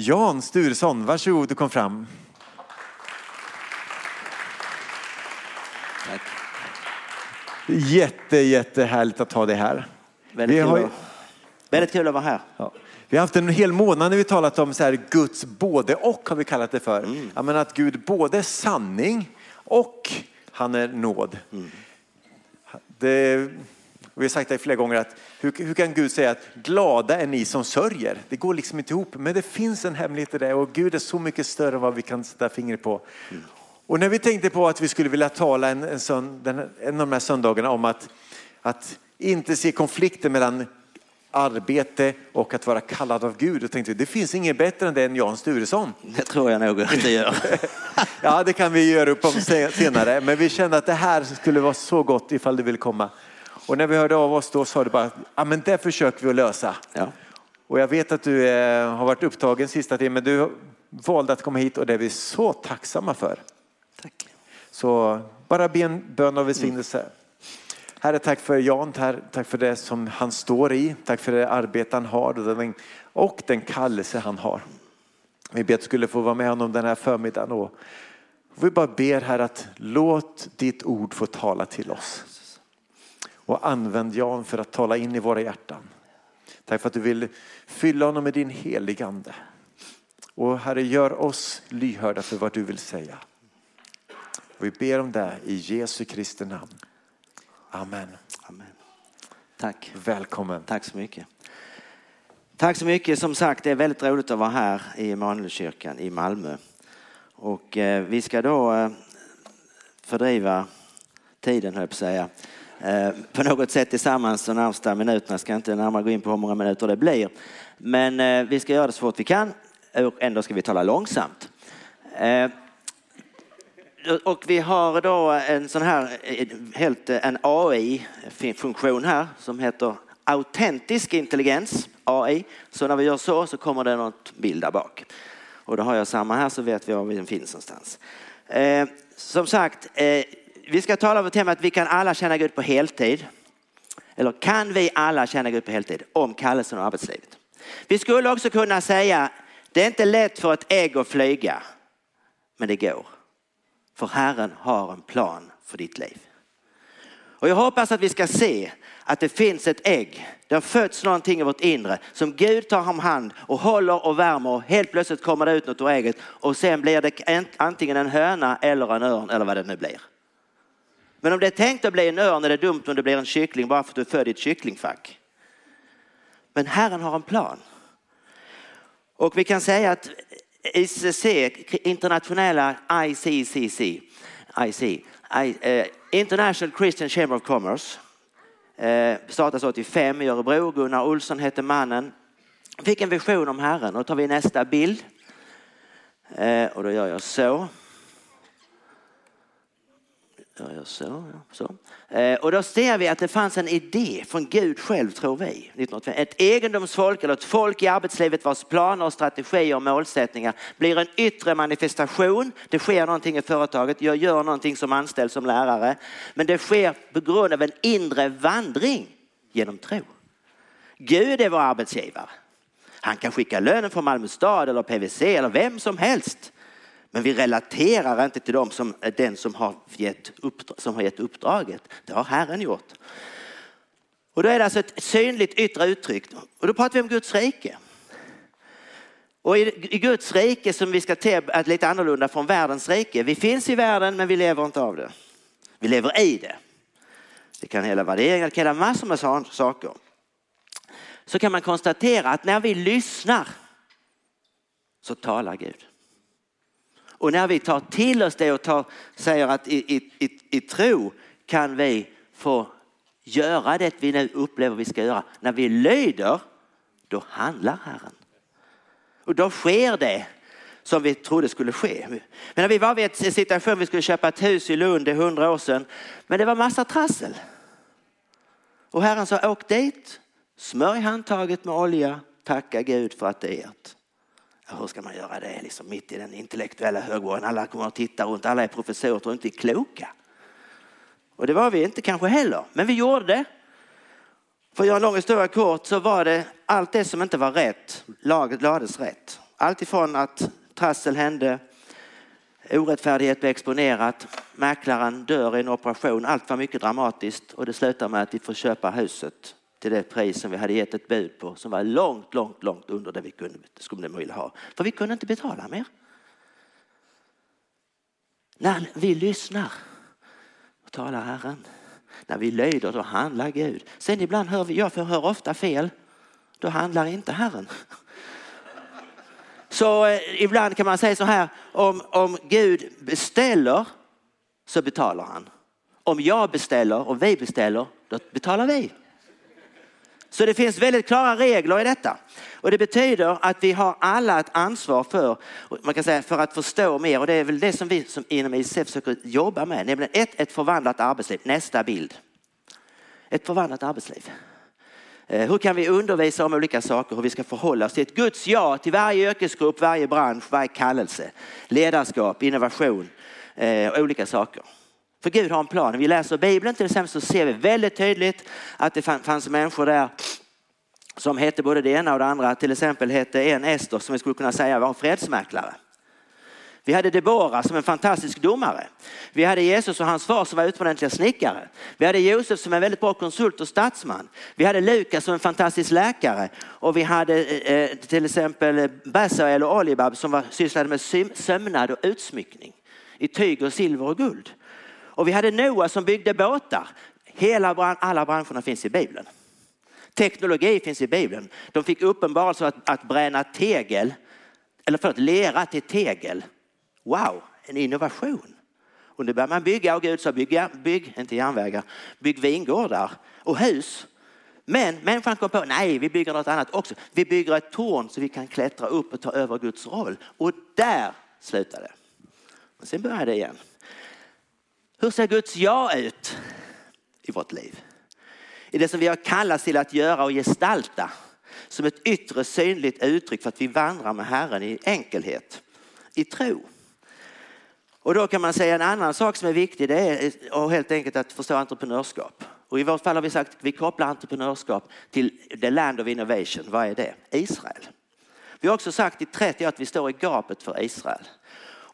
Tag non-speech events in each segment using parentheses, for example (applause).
Jan Sturesson, varsågod du kom fram. Tack. Jätte, jättehärligt att ha dig här. Väldigt, Vi kul har att, väldigt kul att vara här. Ja. Vi har haft en hel månad när vi talat om så här, Guds både och har vi kallat det för. Mm. Ja, men att Gud både är sanning och han är nåd. Mm. Det, vi har sagt det flera gånger att hur, hur kan Gud säga att glada är ni som sörjer? Det går liksom inte ihop. Men det finns en hemlighet i det och Gud är så mycket större än vad vi kan sätta fingret på. Mm. Och när vi tänkte på att vi skulle vilja tala en, en, sån, den, en av de här söndagarna om att, att inte se konflikten mellan arbete och att vara kallad av Gud. Då tänkte vi, det finns inget bättre än det än Jan Sturesson. Det tror jag nog att det gör. (laughs) Ja, det kan vi göra upp om se- senare. Men vi kände att det här skulle vara så gott ifall du vill komma. Och när vi hörde av oss då sa du bara, ja men det försöker vi att lösa. Ja. Och jag vet att du eh, har varit upptagen sista tiden, men du valde att komma hit och det är vi så tacksamma för. Tack. Så bara be en bön av välsignelse. Herre, tack för Jan, tack för det som han står i, tack för det arbete han har och den, och den kallelse han har. Vi ber att du skulle få vara med honom den här förmiddagen och vi bara ber här att låt ditt ord få tala till oss. Och använd Jan för att tala in i våra hjärtan. Tack för att du vill fylla honom med din heligande. Och Herre, gör oss lyhörda för vad du vill säga. Och vi ber om det i Jesu Kristi namn. Amen. Amen. Tack. Välkommen. Tack så mycket. Tack så mycket. Som sagt, det är väldigt roligt att vara här i Emanuelskyrkan i Malmö. Och eh, vi ska då eh, fördriva tiden, höll jag på att säga, Eh, på något sätt tillsammans de närmsta minuterna. Jag ska inte närmare gå in på hur många minuter det blir. Men eh, vi ska göra det så fort vi kan och ändå ska vi tala långsamt. Eh, och vi har då en sån här, helt en AI-funktion här som heter autentisk intelligens, AI. Så när vi gör så så kommer det något bild där bak. Och då har jag samma här så vet vi var den finns någonstans. Eh, som sagt, eh, vi ska tala om temat vi kan alla känna Gud på heltid. Eller kan vi alla känna Gud på heltid? Om kallelsen och arbetslivet. Vi skulle också kunna säga, det är inte lätt för ett ägg att flyga, men det går. För Herren har en plan för ditt liv. Och jag hoppas att vi ska se att det finns ett ägg. Det har fötts någonting i vårt inre som Gud tar om hand och håller och värmer och helt plötsligt kommer det ut något ur ägget och sen blir det antingen en höna eller en örn eller vad det nu blir. Men om det är tänkt att bli en örn är det dumt om det blir en kyckling bara för att du är född i ett kycklingfack. Men Herren har en plan. Och vi kan säga att ICC, internationella ICCC, IC, I, eh, International Christian Chamber of Commerce, eh, startades 85 i Örebro. Gunnar Olsson hette mannen. Fick en vision om Herren. Och då tar vi nästa bild. Eh, och då gör jag så. Gör så, ja, så. Eh, och då ser vi att det fanns en idé från Gud själv, tror vi. 1985. Ett egendomsfolk eller ett folk i arbetslivet vars planer, strategier och målsättningar blir en yttre manifestation. Det sker någonting i företaget, jag gör någonting som anställd som lärare. Men det sker på grund av en inre vandring genom tro. Gud är vår arbetsgivare. Han kan skicka lönen från Malmö stad eller PVC eller vem som helst. Men vi relaterar inte till dem som är den som har, gett uppdrag, som har gett uppdraget. Det har Herren gjort. Och då är det alltså ett synligt yttre uttryck. Och då pratar vi om Guds rike. Och i, i Guds rike som vi ska te är lite annorlunda från världens rike. Vi finns i världen men vi lever inte av det. Vi lever i det. Det kan hela värderingar, det kan hela massor med saker. Så kan man konstatera att när vi lyssnar så talar Gud. Och när vi tar till oss det och tar, säger att i, i, i, i tro kan vi få göra det vi nu upplever vi ska göra. När vi lyder, då handlar Herren. Och då sker det som vi trodde skulle ske. Men när vi var vid en situation, vi skulle köpa ett hus i Lund, det är hundra år sedan, men det var massa trassel. Och Herren sa, åk dit, smörj handtaget med olja, tacka Gud för att det är ert. Hur ska man göra det liksom mitt i den intellektuella högvården? Alla kommer att titta runt, alla är professorer och inte är kloka. Och det var vi inte kanske heller, men vi gjorde det. För att göra en lång historia kort så var det allt det som inte var rätt laget lades rätt. Allt ifrån att trassel hände, orättfärdighet blev exponerat, mäklaren dör i en operation. Allt var mycket dramatiskt och det slutar med att vi får köpa huset till det pris som vi hade gett ett bud på som var långt, långt, långt under det vi kunde, skulle vilja ha. För vi kunde inte betala mer. När vi lyssnar talar Herren. När vi lyder då handlar Gud. Sen ibland hör vi, jag hör ofta fel, då handlar inte Herren. Så eh, ibland kan man säga så här, om, om Gud beställer så betalar han. Om jag beställer och vi beställer, då betalar vi. Så det finns väldigt klara regler i detta. Och det betyder att vi har alla ett ansvar för, man kan säga för att förstå mer och det är väl det som vi som inom ICF försöker jobba med, nämligen ett, ett förvandlat arbetsliv. Nästa bild. Ett förvandlat arbetsliv. Eh, hur kan vi undervisa om olika saker, hur vi ska förhålla oss till ett Guds ja till varje yrkesgrupp, varje bransch, varje kallelse, ledarskap, innovation och olika saker. För Gud har en plan. När vi läser Bibeln till exempel så ser vi väldigt tydligt att det fanns människor där som hette både det ena och det andra. Till exempel hette en Ester som vi skulle kunna säga var en fredsmäklare. Vi hade Debora som en fantastisk domare. Vi hade Jesus och hans far som var utomordentliga snickare. Vi hade Josef som en väldigt bra konsult och statsman. Vi hade Lukas som en fantastisk läkare och vi hade eh, eh till exempel Basael och Olibab som var, sysslade med sömnad och utsmyckning i tyg och silver och guld. Och vi hade Noa som byggde båtar. Hela, alla branscherna finns i Bibeln. Teknologi finns i Bibeln. De fick uppenbarelse att, att bränna tegel, eller förlåt, lera till tegel. Wow, en innovation. Och nu börjar man bygga och Gud sa bygg, bygg, inte järnvägar, bygg vingårdar och hus. Men människan kom på, nej vi bygger något annat också. Vi bygger ett torn så vi kan klättra upp och ta över Guds roll. Och där slutade det. Och sen började det igen. Hur ser Guds ja ut i vårt liv? I det som vi har kallats till att göra och gestalta som ett yttre synligt uttryck för att vi vandrar med Herren i enkelhet, i tro. Och då kan man säga en annan sak som är viktig, det är helt enkelt att förstå entreprenörskap. Och i vårt fall har vi sagt att vi kopplar entreprenörskap till the land of innovation. Vad är det? Israel. Vi har också sagt i 30 år att vi står i gapet för Israel.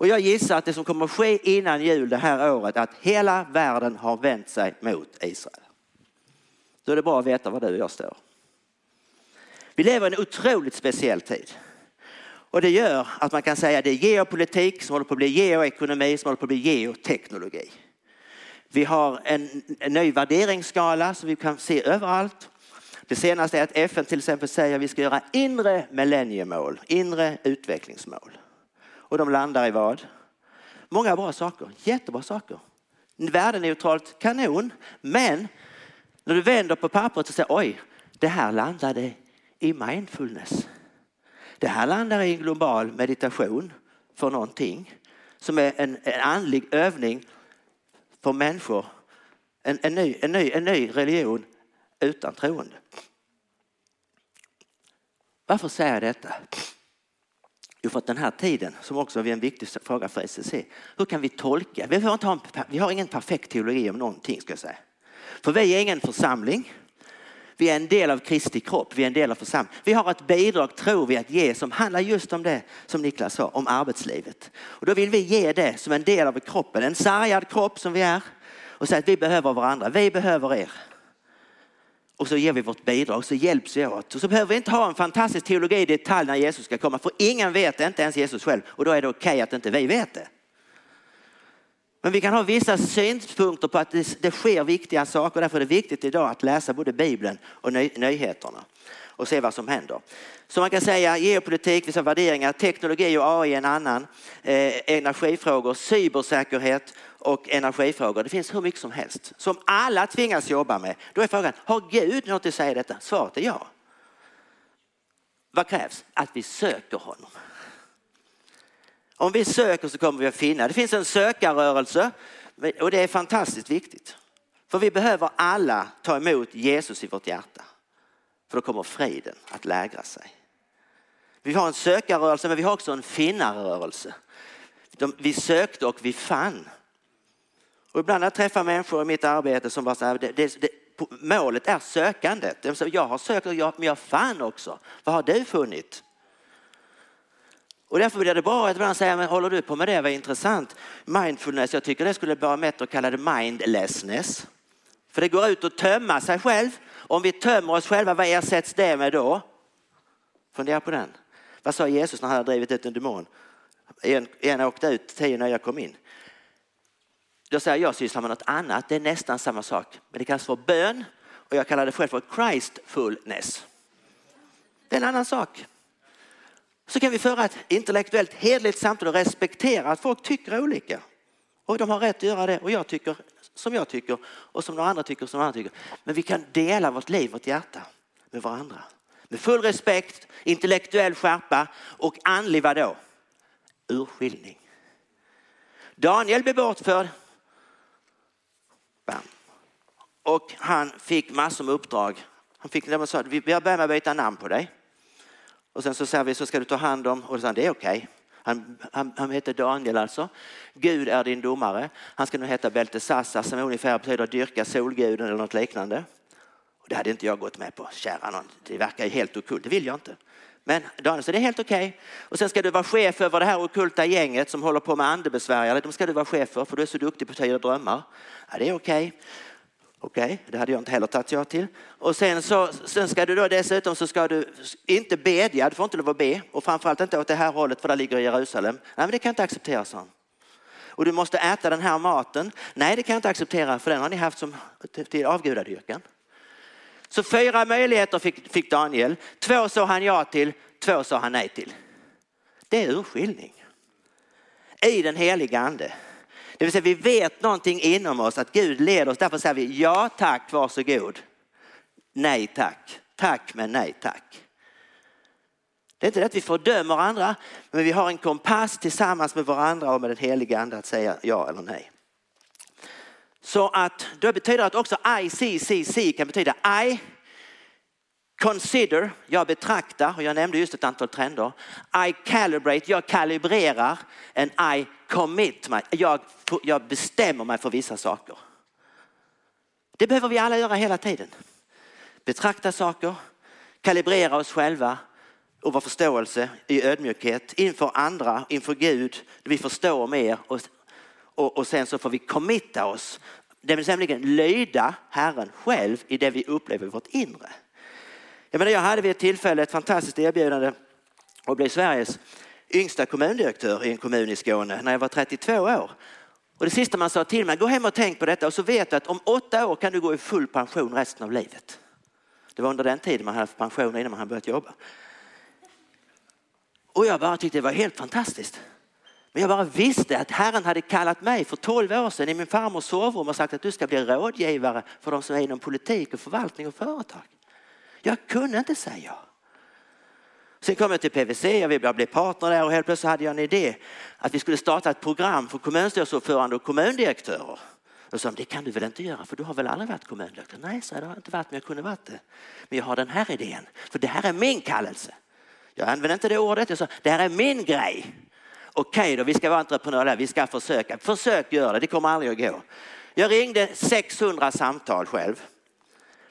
Och jag gissar att det som kommer att ske innan jul det här året att hela världen har vänt sig mot Israel. Då är det bra att veta var du och jag står. Vi lever i en otroligt speciell tid. Och det gör att man kan säga att det är geopolitik som håller på att bli geoekonomi som håller på att bli geoteknologi. Vi har en, en ny värderingsskala som vi kan se överallt. Det senaste är att FN till exempel säger att vi ska göra inre millenniemål, inre utvecklingsmål. Och de landar i vad? Många bra saker, jättebra saker. Värdeneutralt, kanon. Men när du vänder på pappret och säger oj, det här landade i mindfulness. Det här landar i en global meditation för någonting som är en, en andlig övning för människor. En, en, ny, en, ny, en ny religion utan troende. Varför säger jag detta? Jo, för att den här tiden, som också är en viktig fråga för SSC. hur kan vi tolka? Vi har, inte en, vi har ingen perfekt teologi om någonting, ska jag säga. För vi är ingen församling. Vi är en del av Kristi kropp, vi är en del av församlingen. Vi har ett bidrag, tror vi, att ge som handlar just om det som Niklas sa, om arbetslivet. Och då vill vi ge det som en del av kroppen, en sargad kropp som vi är och säga att vi behöver varandra, vi behöver er. Och så ger vi vårt bidrag så hjälps vi åt. Och så behöver vi inte ha en fantastisk teologi i detalj när Jesus ska komma. För ingen vet det, inte ens Jesus själv. Och då är det okej okay att inte vi vet det. Men vi kan ha vissa synpunkter på att det, det sker viktiga saker. Därför är det viktigt idag att läsa både Bibeln och ny, nyheterna och se vad som händer. Så man kan säga geopolitik, vissa värderingar, teknologi och AI är en annan, eh, energifrågor, cybersäkerhet och energifrågor. Det finns hur mycket som helst som alla tvingas jobba med. Då är frågan, har Gud något att säga i detta? Svaret är ja. Vad krävs? Att vi söker honom. Om vi söker så kommer vi att finna. Det finns en sökarrörelse och det är fantastiskt viktigt. För vi behöver alla ta emot Jesus i vårt hjärta. För då kommer friden att lägra sig. Vi har en sökarrörelse men vi har också en finnarrörelse. Vi sökte och vi fann. Och ibland när jag träffar människor i mitt arbete som bara säger det, det, det, målet är sökandet. Jag har sökt och jag, men jag fann också. Vad har du funnit? Och därför blir det bra att ibland säga, men håller du på med det? Vad intressant. Mindfulness, jag tycker det skulle vara bättre att kalla det mindlessness. För det går ut att tömma sig själv. Om vi tömmer oss själva, vad ersätts det med då? Fundera på den. Vad sa Jesus när han hade drivit ut en demon? En, en åkte ut, tio nya kom in. Då säger jag sysslar med något annat, det är nästan samma sak. Men det kallas för bön och jag kallar det själv för Christfulness. Det är en annan sak. Så kan vi föra ett intellektuellt hederligt samtal och respektera att folk tycker olika. Och de har rätt att göra det och jag tycker som jag tycker och som några andra tycker som andra tycker. Men vi kan dela vårt liv, vårt hjärta med varandra. Med full respekt, intellektuell skärpa och andlig vadå? Urskiljning. Daniel blev bortförd. Bam. Och han fick massor med uppdrag. Han fick, de sa, vi börjar med att byta namn på dig. Och sen så säger vi, så ska du ta hand om, och så sa han, det är okej. Okay. Han, han, han heter Daniel alltså. Gud är din domare. Han ska nu heta Beltesassa som ungefär betyder dyrka solguden eller något liknande. Och det hade inte jag gått med på, kära någon. Det verkar ju helt okult, det vill jag inte. Men Daniel, så det är helt okej. Okay. Och sen ska du vara chef över det här okulta gänget som håller på med andebesvärjare. De ska du vara chef för, för du är så duktig på att tyda drömmar. Ja, det är okej. Okay. Okej, okay, det hade jag inte heller tagit ja till. Och sen, så, sen ska du då dessutom så ska du inte bedja, du får inte lov att be och framförallt inte åt det här hållet för där ligger Jerusalem. Nej, men det kan inte accepteras. han. Och du måste äta den här maten. Nej, det kan jag inte acceptera för den har ni haft som till avgudadyrkan. Så fyra möjligheter fick, fick Daniel. Två sa han ja till, två sa han nej till. Det är urskiljning. I den heliga ande. Det vill säga vi vet någonting inom oss att Gud leder oss. Därför säger vi ja tack, varsågod. Nej tack. Tack men nej tack. Det är inte det att vi fördömer andra, men vi har en kompass tillsammans med varandra och med den heliga ande att säga ja eller nej. Så att det betyder att också ICCC kan betyda I consider, jag betraktar och jag nämnde just ett antal trender. I calibrate, jag kalibrerar. And I commit, jag, jag bestämmer mig för vissa saker. Det behöver vi alla göra hela tiden. Betrakta saker, kalibrera oss själva och vara förståelse i ödmjukhet inför andra, inför Gud. Vi förstår mer och, och, och sen så får vi committa oss. Det vill säga lyda Herren själv i det vi upplever i vårt inre. Jag, menar, jag hade vid ett tillfälle ett fantastiskt erbjudande att bli Sveriges yngsta kommundirektör i en kommun i Skåne när jag var 32 år. Och det sista man sa till mig, gå hem och tänk på detta och så vet du att om åtta år kan du gå i full pension resten av livet. Det var under den tiden man hade pension innan man hade börjat jobba. Och jag bara tyckte det var helt fantastiskt. Men jag bara visste att Herren hade kallat mig för 12 år sedan i min farmors sovrum och sagt att du ska bli rådgivare för de som är inom politik och förvaltning och företag. Jag kunde inte säga ja. Sen kom jag till PVC, jag ville bli partner där och helt plötsligt hade jag en idé att vi skulle starta ett program för kommunstyrelseordförande och kommundirektörer. Och sa det kan du väl inte göra för du har väl aldrig varit kommundirektör? Nej, så det har inte varit men jag kunde varit det. Men jag har den här idén, för det här är min kallelse. Jag använde inte det ordet, jag sa det här är min grej. Okej då, vi ska vara entreprenörer, vi ska försöka. Försök göra det, det kommer aldrig att gå. Jag ringde 600 samtal själv.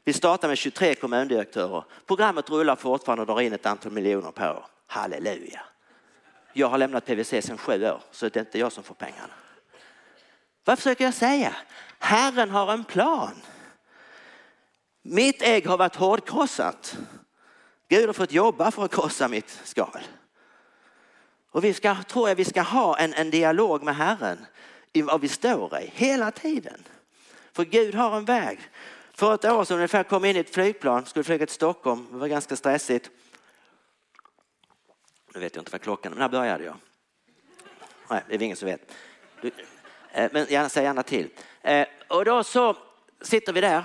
Vi startade med 23 kommundirektörer. Programmet rullar fortfarande och drar in ett antal miljoner per år. Halleluja. Jag har lämnat PVC sedan sju år så det är inte jag som får pengarna. Vad försöker jag säga? Herren har en plan. Mitt ägg har varit hårdkrossat. Gud har fått jobba för att krossa mitt skal. Och vi ska, tror jag vi ska ha en, en dialog med Herren i vad vi står i hela tiden. För Gud har en väg. För ett år sedan ungefär kom in i ett flygplan, skulle flyga till Stockholm, det var ganska stressigt. Nu vet jag inte vad klockan är, men när började jag? Nej, det är ingen som vet. Eh, men gärna, säg gärna till. Eh, och då så sitter vi där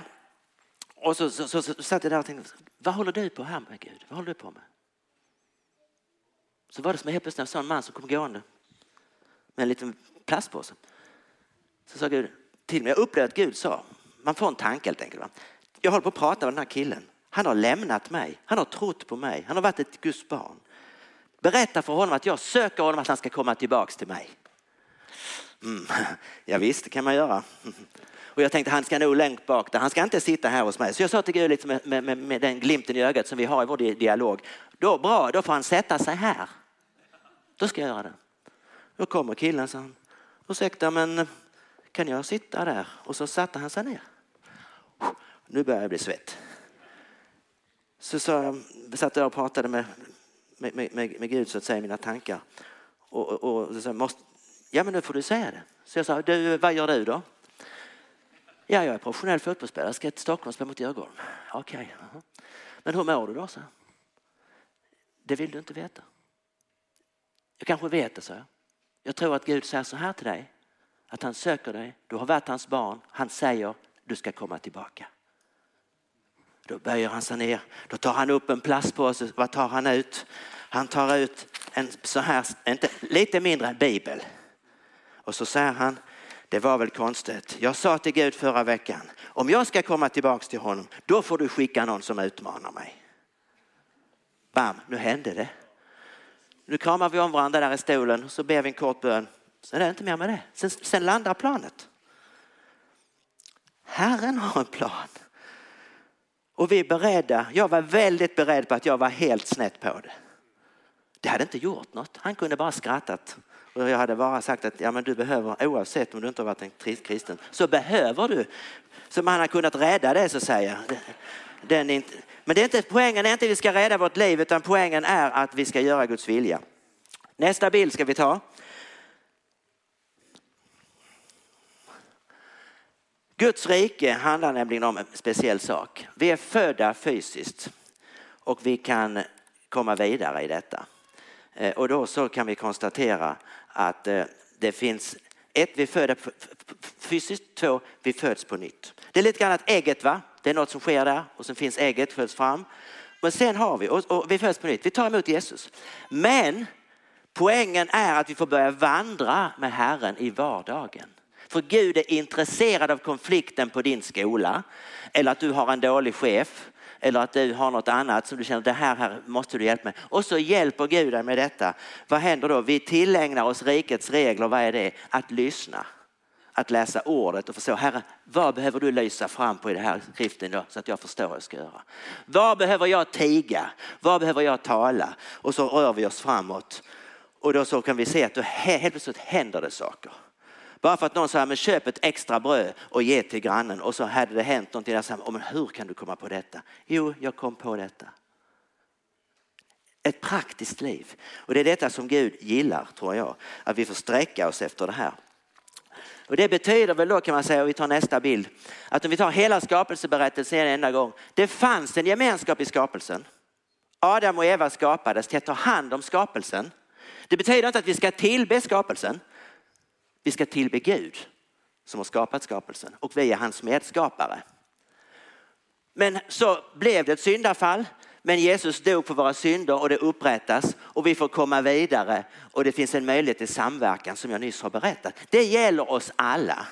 och så, så, så, så satt jag där och tänkte, vad håller du på här med Gud? Vad håller du på med? Så var det som helt plötsligt såg en man som kom gående med en liten plastpåse. Så sa Gud till mig, jag upplevde att Gud sa, man får en tanke helt enkelt. Va? Jag håller på att prata med den här killen. Han har lämnat mig. Han har trott på mig. Han har varit ett Guds barn. Berätta för honom att jag söker honom att han ska komma tillbaks till mig. Mm. Ja, visst, det kan man göra. Och jag tänkte han ska nog längst bak där. Han ska inte sitta här hos mig. Så jag sa till Gud lite med, med, med, med den glimten i ögat som vi har i vår dialog. Då, bra, då får han sätta sig här då ska jag göra det. Då kommer killen och sa, ursäkta men eh, kan jag sitta där? Och så satte han sig ner. Nu börjar jag bli svett. Så, så eh, satt jag och pratade med, med, med, med Gud så att säga, mina tankar. Och, och, och så måste, ja men nu får du säga det. Så jag sa, du, vad gör du då? Ja, jag är professionell fotbollsspelare, ska till Stockholm och spela mot Djurgården. Okej, okay. men hur mår du då? Så? Det vill du inte veta. Jag kanske vet det, så jag. Jag tror att Gud säger så här till dig, att han söker dig, du har varit hans barn, han säger du ska komma tillbaka. Då böjer han sig ner, då tar han upp en plastpåse, vad tar han ut? Han tar ut en så här, inte, lite mindre bibel. Och så säger han, det var väl konstigt. Jag sa till Gud förra veckan, om jag ska komma tillbaks till honom, då får du skicka någon som utmanar mig. Bam, nu hände det. Nu kramar vi om varandra där i stolen och så ber vi en kort bön. Sen är det inte mer med det. Sen, sen landar planet. Herren har en plan. Och vi är beredda, jag var väldigt beredd på att jag var helt snett på det. Det hade inte gjort något. Han kunde bara skrattat. För jag hade bara sagt att ja, men du behöver, oavsett om du inte har varit en kristen, så behöver du. Så man har kunnat rädda det så att säga. Den inte, men det är inte, poängen är inte att vi ska rädda vårt liv utan poängen är att vi ska göra Guds vilja. Nästa bild ska vi ta. Guds rike handlar nämligen om en speciell sak. Vi är födda fysiskt och vi kan komma vidare i detta. Eh, och då så kan vi konstatera att eh, det finns ett, vi föder fysiskt, två, vi föds på nytt. Det är lite grann att ägget, va? det är något som sker där och sen finns ägget, föds fram. Men sen har vi, och, och vi föds på nytt, vi tar emot Jesus. Men poängen är att vi får börja vandra med Herren i vardagen. För Gud är intresserad av konflikten på din skola eller att du har en dålig chef eller att du har något annat som du känner det här, här måste du hjälpa mig. Och så hjälper Gud dig med detta. Vad händer då? Vi tillägnar oss rikets regler. Vad är det? Att lyssna. Att läsa ordet och förstå, Herre, vad behöver du lysa fram på i den här skriften då, så att jag förstår vad jag ska göra? Vad behöver jag tiga? Vad behöver jag tala? Och så rör vi oss framåt. Och då så kan vi se att då helt plötsligt händer det saker. Bara för att någon sa, men köp ett extra bröd och ge till grannen och så hade det hänt någonting. Där, så men hur kan du komma på detta? Jo, jag kom på detta. Ett praktiskt liv. Och det är detta som Gud gillar, tror jag. Att vi får sträcka oss efter det här. Och det betyder väl då kan man säga, och vi tar nästa bild, att om vi tar hela skapelseberättelsen en enda gång. Det fanns en gemenskap i skapelsen. Adam och Eva skapades till att ta hand om skapelsen. Det betyder inte att vi ska tillbe skapelsen. Vi ska tillbe Gud som har skapat skapelsen och vi är hans medskapare. Men så blev det ett syndafall. Men Jesus dog för våra synder och det upprättas och vi får komma vidare och det finns en möjlighet till samverkan som jag nyss har berättat. Det gäller oss alla.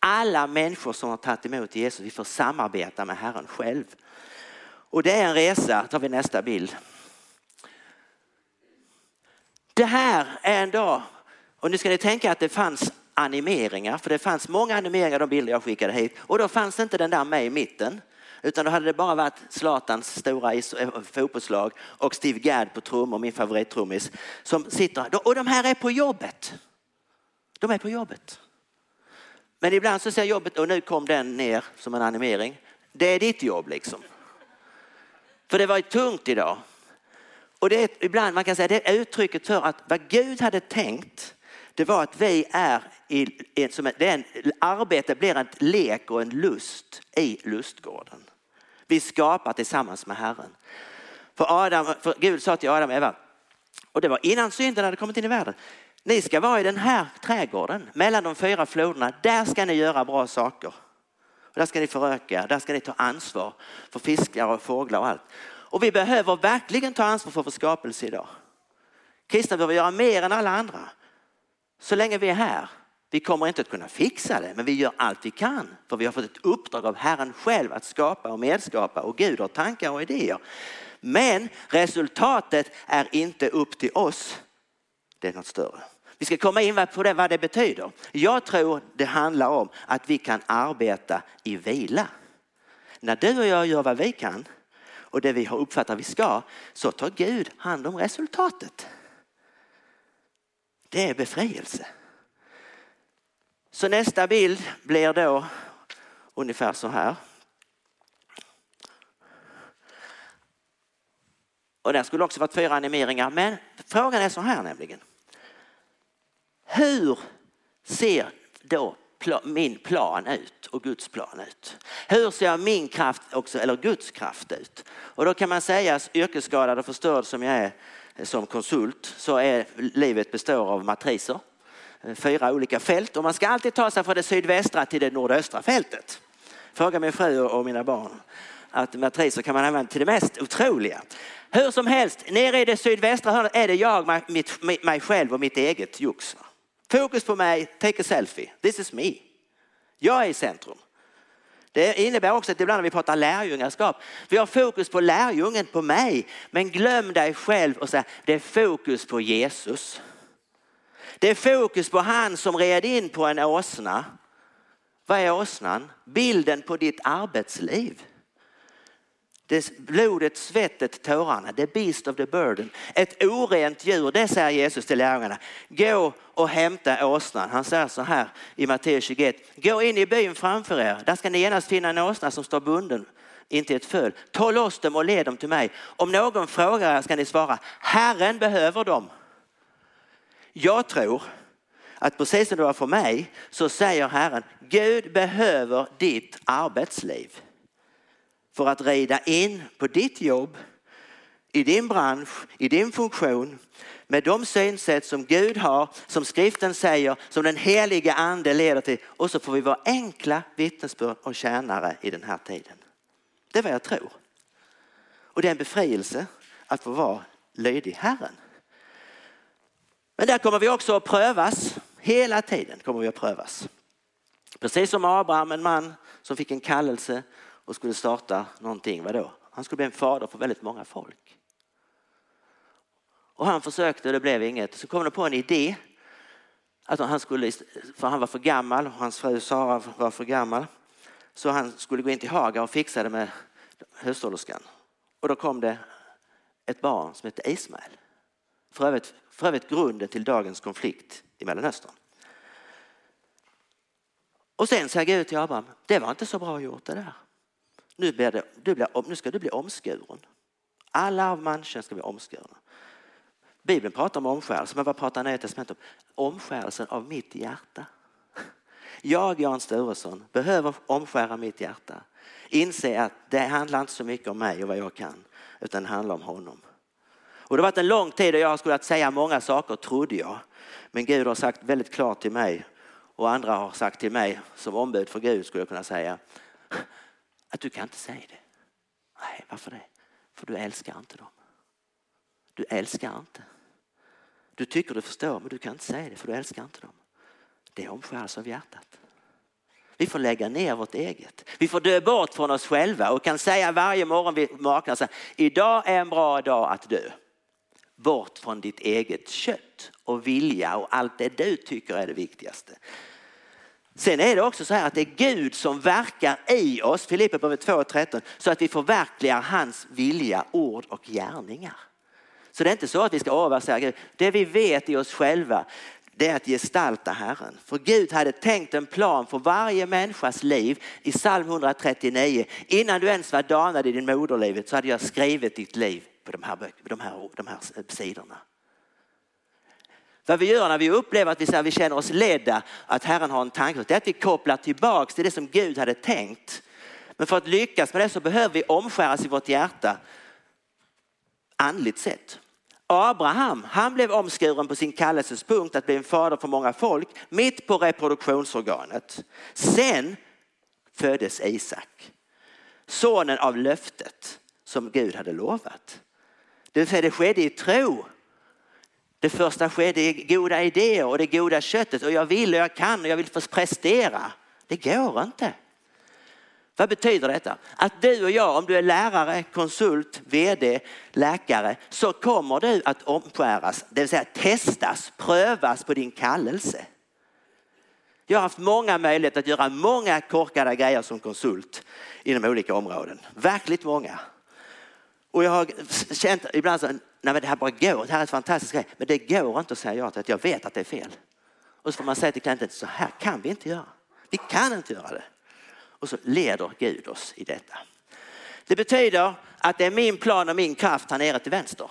Alla människor som har tagit emot Jesus, vi får samarbeta med Herren själv. Och det är en resa, tar vi nästa bild. Det här är en dag och nu ska ni tänka att det fanns animeringar, för det fanns många animeringar de bilder jag skickade hit och då fanns inte den där med i mitten. Utan då hade det bara varit Zlatans stora eh, fotbollslag och Steve Gadd på trummor, min favorittrummis, som sitter. Och de här är på jobbet. De är på jobbet. Men ibland så ser jobbet, och nu kom den ner som en animering. Det är ditt jobb liksom. För det var ju tungt idag. Och det är ibland man kan säga det är uttrycket för att vad Gud hade tänkt det var att vi är i, i som är en, arbete blir en lek och en lust i lustgården. Vi skapar tillsammans med Herren. För, Adam, för Gud sa till Adam och Eva, och det var innan synden hade kommit in i världen. Ni ska vara i den här trädgården mellan de fyra floderna. Där ska ni göra bra saker. Och där ska ni föröka, där ska ni ta ansvar för fiskar och fåglar och allt. Och vi behöver verkligen ta ansvar för vår skapelse idag. Kristna behöver göra mer än alla andra. Så länge vi är här. Vi kommer inte att kunna fixa det, men vi gör allt vi kan. För vi har fått ett uppdrag av Herren själv att skapa och medskapa och Gud har tankar och idéer. Men resultatet är inte upp till oss. Det är något större. Vi ska komma in på det, vad det betyder. Jag tror det handlar om att vi kan arbeta i vila. När du och jag gör vad vi kan och det vi har uppfattat vi ska så tar Gud hand om resultatet. Det är befrielse. Så nästa bild blir då ungefär så här. Och där skulle också varit fyra animeringar. Men frågan är så här nämligen. Hur ser då min plan ut och Guds plan ut? Hur ser min kraft också, eller Guds kraft ut? Och då kan man säga, yrkesskadad och förstörd som jag är som konsult, så är livet består av matriser. Fyra olika fält och man ska alltid ta sig från det sydvästra till det nordöstra fältet. Fråga min fru och mina barn att matriser kan man använda till det mest otroliga. Hur som helst, nere i det sydvästra hörnet är det jag, mitt, mig själv och mitt eget jox. Fokus på mig, take a selfie. This is me. Jag är i centrum. Det innebär också att ibland när vi pratar lärjungaskap, vi har fokus på lärjungen, på mig. Men glöm dig själv och säg, det är fokus på Jesus. Det är fokus på han som red in på en åsna. Vad är åsnan? Bilden på ditt arbetsliv. Det blodet, svettet, tårarna, the beast of the burden. Ett orent djur, det säger Jesus till lärjungarna. Gå och hämta åsnan. Han säger så här i Matteus 21. Gå in i byn framför er. Där ska ni genast finna en åsna som står bunden inte ett föl. Ta loss dem och led dem till mig. Om någon frågar er ska ni svara, Herren behöver dem. Jag tror att precis som det var för mig så säger Herren, Gud behöver ditt arbetsliv för att rida in på ditt jobb, i din bransch, i din funktion med de synsätt som Gud har, som skriften säger, som den heliga ande leder till. Och så får vi vara enkla vittnesbörd och tjänare i den här tiden. Det är vad jag tror. Och det är en befrielse att få vara lydig Herren. Men där kommer vi också att prövas. Hela tiden kommer vi att prövas. Precis som Abraham, en man som fick en kallelse och skulle starta någonting. Vadå? Han skulle bli en fader för väldigt många folk. Och han försökte och det blev inget. Så kom det på en idé att han skulle, för han var för gammal och hans fru Sara var för gammal. Så han skulle gå in till Haga och fixa det med hushållerskan. Och då kom det ett barn som hette Ismael. För övrigt, för övrigt grunden till dagens konflikt i Mellanöstern. Och sen säger Gud till Abraham, det var inte så bra gjort det där. Nu, blir det, du blir, nu ska du bli omskuren. Alla av människan ska bli omskurna. Bibeln pratar om omskärelse, men vad pratar Nya Testamentet om? Omskärelsen av mitt hjärta. Jag, Jan Sturesson, behöver omskära mitt hjärta. Inse att det handlar inte så mycket om mig och vad jag kan, utan det handlar om honom. Och det har varit en lång tid och jag har skulle säga många saker, trodde jag. Men Gud har sagt väldigt klart till mig och andra har sagt till mig som ombud för Gud skulle jag kunna säga att du kan inte säga det. Nej, varför det? För du älskar inte dem. Du älskar inte. Du tycker du förstår men du kan inte säga det för du älskar inte dem. Det är omskärelse av hjärtat. Vi får lägga ner vårt eget. Vi får dö bort från oss själva och kan säga varje morgon vi vaknar, idag är en bra dag att dö. Bort från ditt eget kött och vilja och allt det du tycker är det viktigaste. Sen är det också så här att det är Gud som verkar i oss, Filipperbrevet 2 och 13, så att vi förverkligar hans vilja, ord och gärningar. Så det är inte så att vi ska avvärdera Gud. Det vi vet i oss själva, det är att gestalta Herren. För Gud hade tänkt en plan för varje människas liv i psalm 139. Innan du ens var danad i din moderlivet så hade jag skrivit ditt liv på de här, de här, de här sidorna. Vad vi gör när vi upplever att vi, här, vi känner oss ledda, att Herren har en tanke, det är att vi kopplar tillbaks till det som Gud hade tänkt. Men för att lyckas med det så behöver vi omskäras i vårt hjärta andligt sett. Abraham, han blev omskuren på sin kallelsespunkt att bli en fader för många folk, mitt på reproduktionsorganet. Sen föddes Isak, sonen av löftet som Gud hade lovat. Det vill säga det skedde i tro det första skedde i goda idéer och det goda köttet och jag vill och jag kan och jag vill få prestera. Det går inte. Vad betyder detta? Att du och jag, om du är lärare, konsult, vd, läkare, så kommer du att omskäras, det vill säga testas, prövas på din kallelse. Jag har haft många möjligheter att göra många korkade grejer som konsult inom olika områden. Verkligt många. Och jag har känt ibland så nej men det här bara går, det här är ett fantastiskt grej, men det går inte att säga ja till att jag vet att det är fel. Och så får man säga till klienten, så här kan vi inte göra. Vi kan inte göra det. Och så leder Gud oss i detta. Det betyder att det är min plan och min kraft här nere till vänster.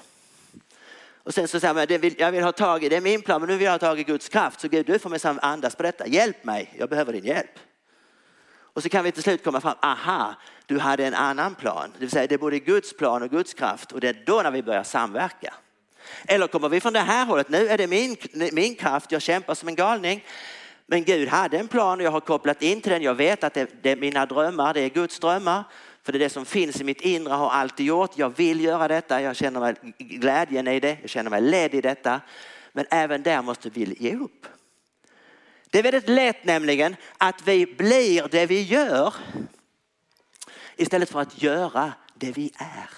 Och sen så säger man, jag vill ha tag i, det är min plan, men nu vill jag ha tag i Guds kraft. Så Gud, du får mig andas på detta. Hjälp mig, jag behöver din hjälp. Och så kan vi till slut komma fram, aha, du hade en annan plan. Det vill säga det är både Guds plan och Guds kraft och det är då när vi börjar samverka. Eller kommer vi från det här hållet, nu är det min, min kraft, jag kämpar som en galning. Men Gud hade en plan och jag har kopplat in till den. Jag vet att det, det är mina drömmar, det är Guds drömmar. För det är det som finns i mitt inre har alltid gjort. Jag vill göra detta, jag känner mig glädjen i det, jag känner mig ledd i detta. Men även där måste vi ge upp. Det är väldigt lätt nämligen att vi blir det vi gör istället för att göra det vi är.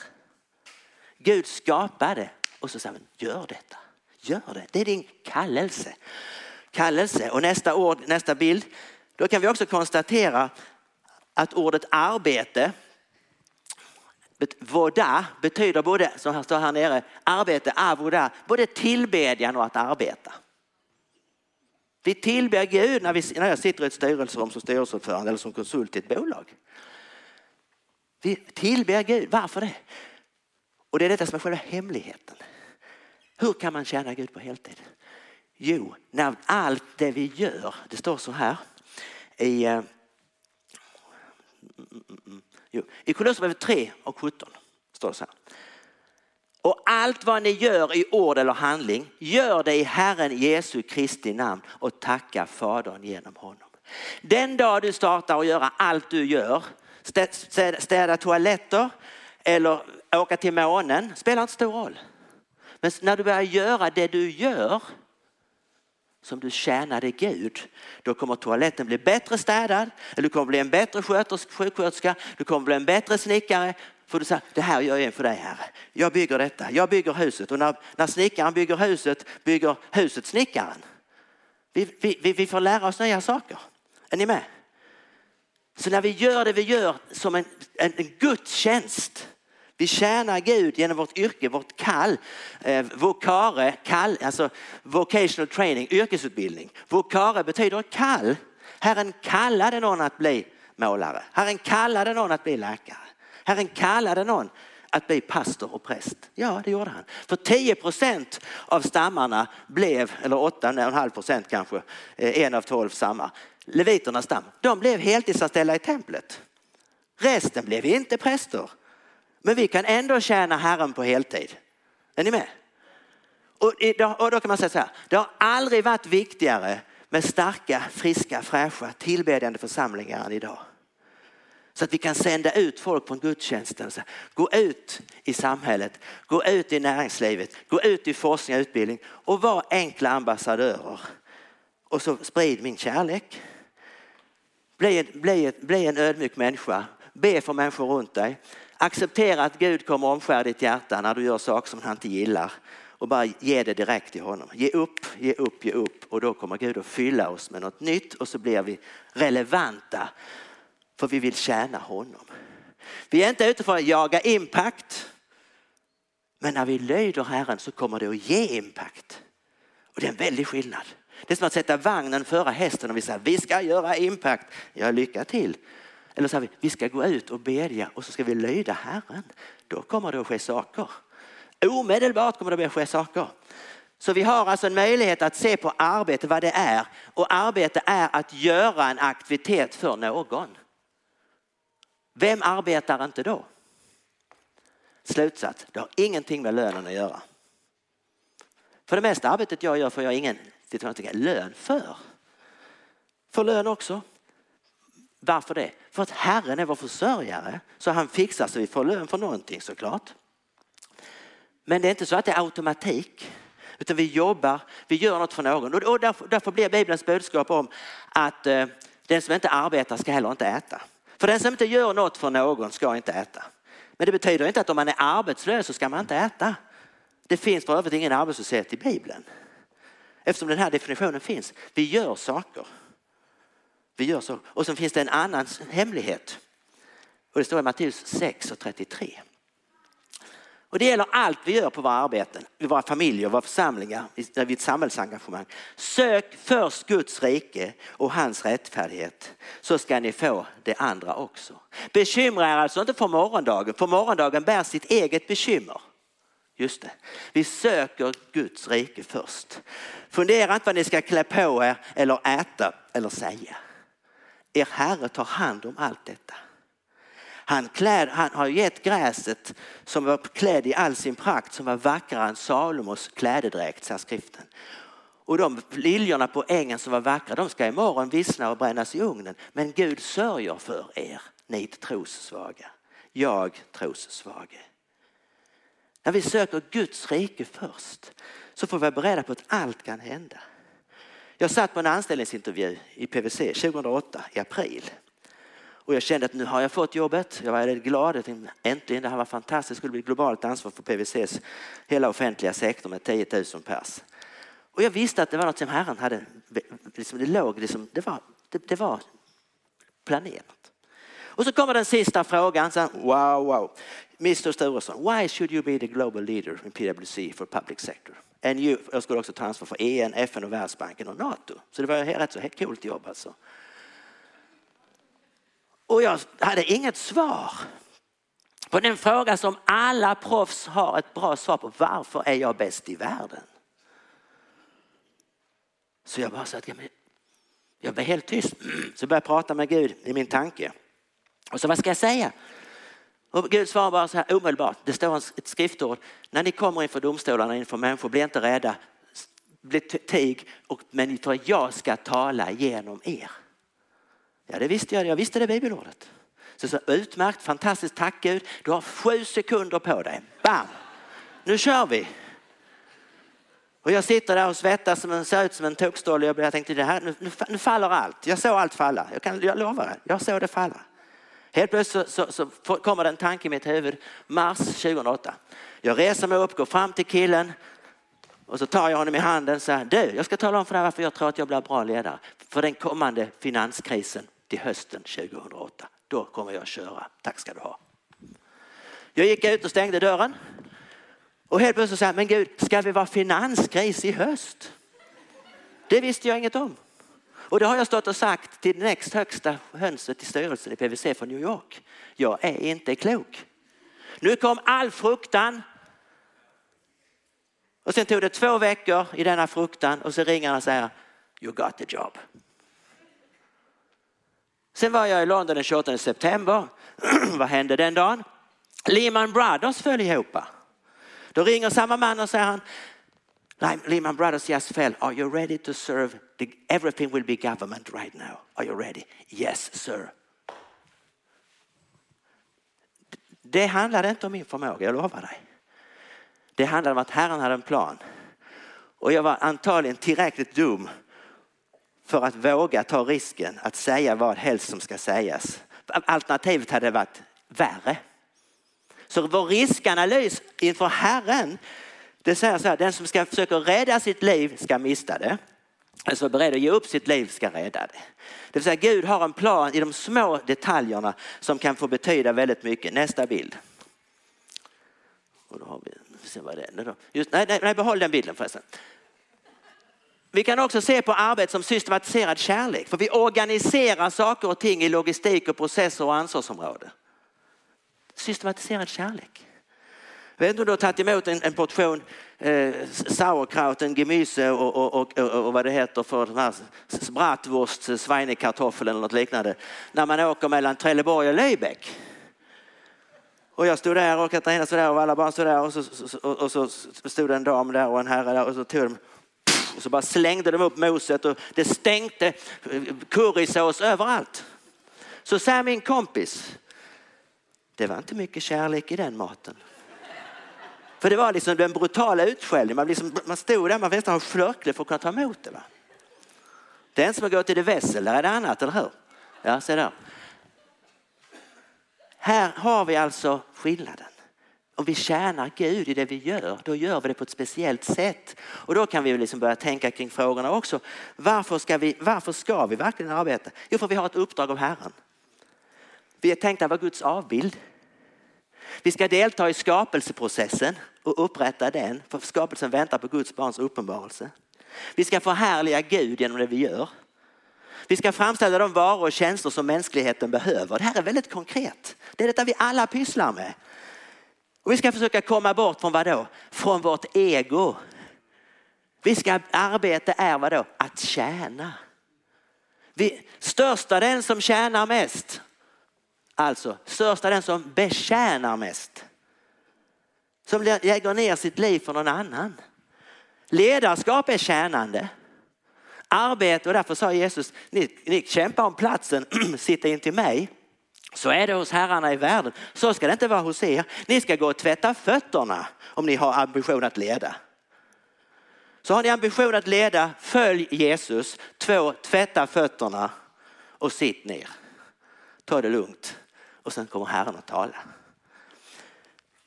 Gud skapade och så säger han, gör detta, gör det. Det är din kallelse. Kallelse och nästa ord, nästa bild, då kan vi också konstatera att ordet arbete Voda betyder både, som här står här nere, arbete, avoda, både tillbedjan och att arbeta. Vi tillber Gud när, vi, när jag sitter i ett styrelserum som styrelseordförande eller som konsult i ett bolag. Vi tillber Gud, varför det? Och det är detta som är själva hemligheten. Hur kan man tjäna Gud på heltid? Jo, när allt det vi gör, det står så här i, eh, mm, mm, mm, jo, i Kolosserbrevet 3 och 17. Står det så här. Och allt vad ni gör i ord eller handling, gör det i Herren Jesu Kristi namn och tacka Fadern genom honom. Den dag du startar att göra allt du gör, städa toaletter eller åka till månen, spelar inte stor roll. Men när du börjar göra det du gör som du tjänade Gud, då kommer toaletten bli bättre städad, eller du kommer bli en bättre sjuksköterska, du kommer bli en bättre snickare. För du säger, det här gör jag för dig Herre. Jag bygger detta, jag bygger huset och när, när snickaren bygger huset, bygger huset snickaren. Vi, vi, vi får lära oss nya saker. Är ni med? Så när vi gör det vi gör som en, en, en gudstjänst, vi tjänar Gud genom vårt yrke, vårt kall. Eh, vokare, kall, alltså vocational training, yrkesutbildning. Vokare betyder kall. Herren kallade någon att bli målare. Herren kallade någon att bli läkare. Herren kallade någon att bli pastor och präst. Ja, det gjorde han. För 10 procent av stammarna blev, eller 8,5 procent kanske, eh, en av 12 stammar, leviternas stam. De blev heltidsanställda i templet. Resten blev inte präster. Men vi kan ändå tjäna Herren på heltid. Är ni med? Och då kan man säga så här, det har aldrig varit viktigare med starka, friska, fräscha, tillbedjande församlingar än idag. Så att vi kan sända ut folk från gudstjänsten. Gå ut i samhället, gå ut i näringslivet, gå ut i forskning och utbildning och var enkla ambassadörer. Och så sprid min kärlek. Bli, bli, bli en ödmjuk människa. Be för människor runt dig. Acceptera att Gud kommer omskära ditt hjärta när du gör saker som han inte gillar och bara ge det direkt till honom. Ge upp, ge upp, ge upp och då kommer Gud att fylla oss med något nytt och så blir vi relevanta för vi vill tjäna honom. Vi är inte ute för att jaga impact. Men när vi lyder Herren så kommer det att ge impact. Och det är en väldig skillnad. Det är som att sätta vagnen före hästen och vi säger vi ska göra impact. Ja, lycka till. Eller så säger vi, vi ska gå ut och bedja och så ska vi lyda Herren. Då kommer det att ske saker. Omedelbart kommer det att ske saker. Så vi har alltså en möjlighet att se på arbete vad det är. Och arbete är att göra en aktivitet för någon. Vem arbetar inte då? Slutsats, det har ingenting med lönen att göra. För det mesta arbetet jag gör får jag ingen lön för. Får lön också. Varför det? För att Herren är vår försörjare så han fixar så vi får lön för någonting såklart. Men det är inte så att det är automatik. Utan vi jobbar, vi gör något för någon. Och därför, därför blir Bibelns budskap om att eh, den som inte arbetar ska heller inte äta. För den som inte gör något för någon ska inte äta. Men det betyder inte att om man är arbetslös så ska man inte äta. Det finns för övrigt ingen arbetslöshet i Bibeln. Eftersom den här definitionen finns. Vi gör saker. Vi gör så. Och sen finns det en annan hemlighet. Och det står i Matteus 6 och 33. Och det gäller allt vi gör på våra arbeten, i våra familjer, våra församlingar, i eh, ett samhällsengagemang. Sök först Guds rike och hans rättfärdighet så ska ni få det andra också. Bekymra er alltså inte för morgondagen, för morgondagen bär sitt eget bekymmer. Just det, vi söker Guds rike först. Fundera inte vad ni ska klä på er eller äta eller säga. Er Herre tar hand om allt detta. Han, kläd, han har gett gräset som var klädd i all sin prakt som var vackrare än Salomos klädedräkt, säger skriften. Och de liljorna på ängen som var vackra, de ska imorgon vissna och brännas i ugnen. Men Gud sörjer för er, ni trossvaga. Jag trossvage. När vi söker Guds rike först så får vi vara beredda på att allt kan hända. Jag satt på en anställningsintervju i PVC 2008 i april. Och jag kände att nu har jag fått jobbet. Jag var väldigt glad. Jag tänkte, äntligen, det här var fantastiskt. Det skulle bli globalt ansvar för PVCs hela offentliga sektor med 10 000 pers. Och jag visste att det var något som Herren hade, liksom det låg, liksom, det, var, det, det var planerat. Och så kommer den sista frågan. Så, wow, wow. Mr Sturesson, why should you be the global leader in PwC for public sector? And you, jag skulle också ta ansvar för EN, FN och Världsbanken och NATO. Så det var ett rätt så coolt jobb alltså. Och jag hade inget svar på den fråga som alla proffs har ett bra svar på. Varför är jag bäst i världen? Så jag bara sa att jag blev helt tyst. (clears throat) Så började jag prata med Gud i min tanke. Och så vad ska jag säga? Och Gud svarar bara så här omedelbart. Det står ett skriftord. När ni kommer inför domstolarna, inför människor, bli inte rädda. Bli tig, och, men tror jag ska tala genom er. Ja, det visste jag. Jag visste det bibelordet. Så, så utmärkt, fantastiskt, tack Gud. Du har sju sekunder på dig. Bam! Nu kör vi. Och jag sitter där och svettas som en, ser ut som en tokstolle. Jag tänkte det här, nu, nu, nu faller allt. Jag såg allt falla. Jag, kan, jag lovar det. Jag såg det falla. Helt plötsligt så, så, så kommer det en tanke i mitt huvud. Mars 2008. Jag reser mig upp, går fram till killen och så tar jag honom i handen och säger, du, jag ska tala om för dig varför jag tror att jag blir bra ledare. För den kommande finanskrisen till hösten 2008. Då kommer jag att köra. Tack ska du ha. Jag gick ut och stängde dörren. Och helt plötsligt sa jag, men Gud, ska vi vara finanskris i höst? Det visste jag inget om. Och det har jag stått och sagt till näst högsta hönset i styrelsen i PVC från New York. Jag är inte klok. Nu kom all fruktan. Och sen tog det två veckor i denna fruktan och så ringer han och säger You got the job. Sen var jag i London den 28 september. (clears throat) Vad hände den dagen? Lehman Brothers föll ihop. Då ringer samma man och säger han, Lehman Brothers just fell. Are you ready to serve? The, everything will be government right now. Are you ready? Yes, sir. Det handlade inte om min förmåga, jag lovar dig. Det handlade om att Herren hade en plan. Och jag var antagligen tillräckligt dum för att våga ta risken att säga vad helst som ska sägas. Alternativet hade varit värre. Så vår riskanalys inför Herren, det säger så här, den som ska försöka rädda sitt liv ska mista det. Den som är beredd att ge upp sitt liv ska rädda det. Det vill säga Gud har en plan i de små detaljerna som kan få betyda väldigt mycket. Nästa bild. Och då har vi, se vad det är då. Just, nej, nej, behåll den bilden förresten. Vi kan också se på arbete som systematiserad kärlek. För vi organiserar saker och ting i logistik och processer och ansvarsområde. Systematiserad kärlek. Jag vet inte om du har tagit emot en, en portion eh, sauerkraut, en gemüse och, och, och, och, vad det heter för den här bratwurst, eh, schweinekartoffel eller något liknande. När man åker mellan Trelleborg och Lübeck. Och jag stod där och Katarina stod där och alla barn stod där och så, och, och så stod en dam där och en herre där och så tog de och så bara slängde de upp moset och det stänkte currysås överallt. Så säger min kompis, det var inte mycket kärlek i den maten. För det var liksom den brutala utskällningen. Man, liksom, man stod där, man nästan ha flörklig för att kunna ta emot det. Va? Det är en som har gått till det vässel, där är det annat, eller hur? Ja, se där. Här har vi alltså skillnaden om vi tjänar Gud i det vi gör, då gör vi det på ett speciellt sätt. Och då kan vi liksom börja tänka kring frågorna också. Varför ska, vi, varför ska vi verkligen arbeta? Jo, för vi har ett uppdrag av Herren. Vi är tänkta att vara Guds avbild. Vi ska delta i skapelseprocessen och upprätta den, för skapelsen väntar på Guds barns uppenbarelse. Vi ska förhärliga Gud genom det vi gör. Vi ska framställa de varor och tjänster som mänskligheten behöver. Det här är väldigt konkret. Det är detta vi alla pysslar med. Och vi ska försöka komma bort från vad då? Från vårt ego. Vi ska arbeta är vad då? Att tjäna. Vi, största den som tjänar mest. Alltså största den som betjänar mest. Som lägger ner sitt liv för någon annan. Ledarskap är tjänande. Arbete och därför sa Jesus, ni, ni kämpar om platsen, (clears throat) sitta in till mig. Så är det hos herrarna i världen. Så ska det inte vara hos er. Ni ska gå och tvätta fötterna om ni har ambition att leda. Så har ni ambition att leda, följ Jesus. Två, tvätta fötterna och sitt ner. Ta det lugnt och sen kommer Herren att tala.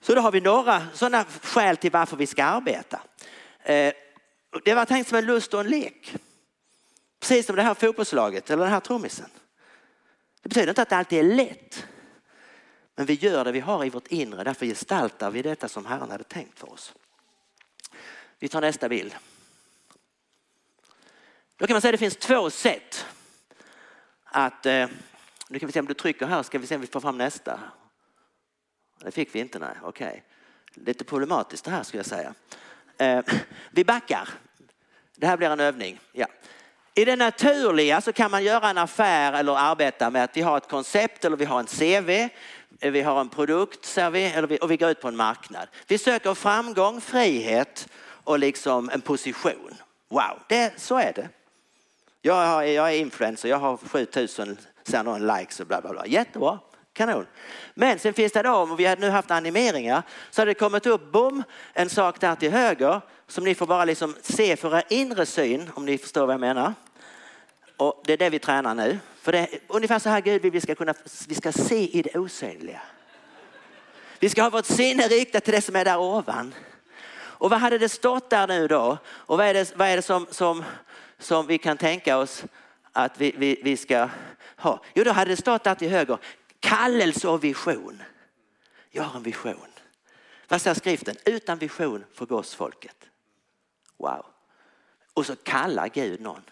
Så då har vi några sådana skäl till varför vi ska arbeta. Eh, det var tänkt som en lust och en lek. Precis som det här fotbollslaget eller den här trummisen. Det betyder inte att det alltid är lätt. Men vi gör det vi har i vårt inre, därför gestaltar vi detta som Herren hade tänkt för oss. Vi tar nästa bild. Då kan man säga att det finns två sätt att, eh, nu kan vi se om du trycker här, ska vi se om vi får fram nästa. Det fick vi inte, nej, okej. Okay. Lite problematiskt det här skulle jag säga. Eh, vi backar. Det här blir en övning. Ja. I det naturliga så kan man göra en affär eller arbeta med att vi har ett koncept eller vi har en CV, vi har en produkt ser vi, eller vi, och vi går ut på en marknad. Vi söker framgång, frihet och liksom en position. Wow, det, så är det. Jag, har, jag är influencer, jag har 7000 ser någon likes och bla bla bla. Jättebra, kanon. Men sen finns det då, om vi hade nu haft animeringar, så hade det kommit upp, bom, en sak där till höger som ni får bara liksom se för er inre syn, om ni förstår vad jag menar. Och det är det vi tränar nu. För det är ungefär så här Gud vill vi ska kunna, vi ska se i det osynliga. Vi ska ha vårt sinne riktat till det som är där ovan. Och vad hade det stått där nu då? Och vad är det, vad är det som, som, som vi kan tänka oss att vi, vi, vi ska ha? Jo, då hade det stått där till höger, kallelse och vision. Jag har en vision. Vad säger skriften? Utan vision förgås folket. Wow. Och så kallar Gud någon.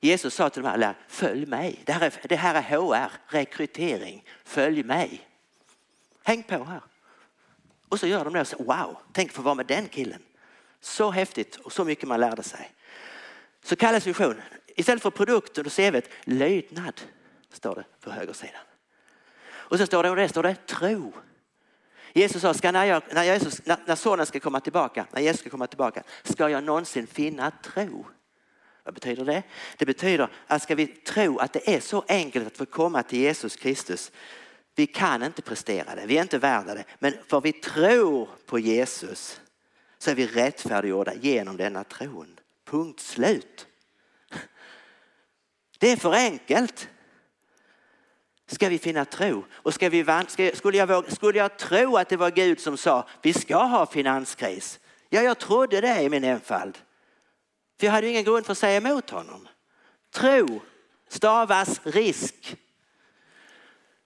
Jesus sa till de här följ mig. Det här, är, det här är HR, rekrytering. Följ mig. Häng på här. Och så gör de det och säger wow, tänk få vara med den killen. Så häftigt och så mycket man lärde sig. Så kallas vision, istället för produkten och CVt, lydnad står det på högersidan. Och så står det, och det står det tro. Jesus sa, ska när, jag, när, Jesus, när, när sonen ska komma tillbaka, när Jesus ska komma tillbaka, ska jag någonsin finna tro? Vad betyder det? Det betyder att ska vi tro att det är så enkelt att få komma till Jesus Kristus. Vi kan inte prestera det, vi är inte värda det. Men för vi tror på Jesus så är vi rättfärdiggjorda genom denna tron. Punkt slut. Det är för enkelt. Ska vi finna tro? Och ska vi, ska, skulle, jag, skulle jag tro att det var Gud som sa vi ska ha finanskris? Ja, jag trodde det i min enfald. För jag hade ingen grund för att säga emot honom. Tro stavas risk.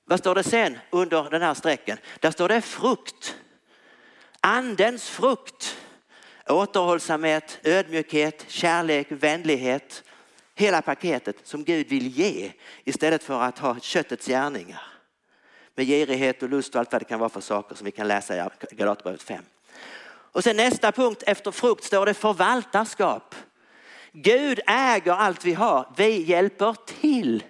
Vad står det sen under den här strecken? Där står det frukt. Andens frukt. Återhållsamhet, ödmjukhet, kärlek, vänlighet. Hela paketet som Gud vill ge istället för att ha köttets gärningar. Med girighet och lust och allt vad det kan vara för saker som vi kan läsa i Galaterbrevet 5. Och sen nästa punkt efter frukt står det förvaltarskap. Gud äger allt vi har. Vi hjälper till.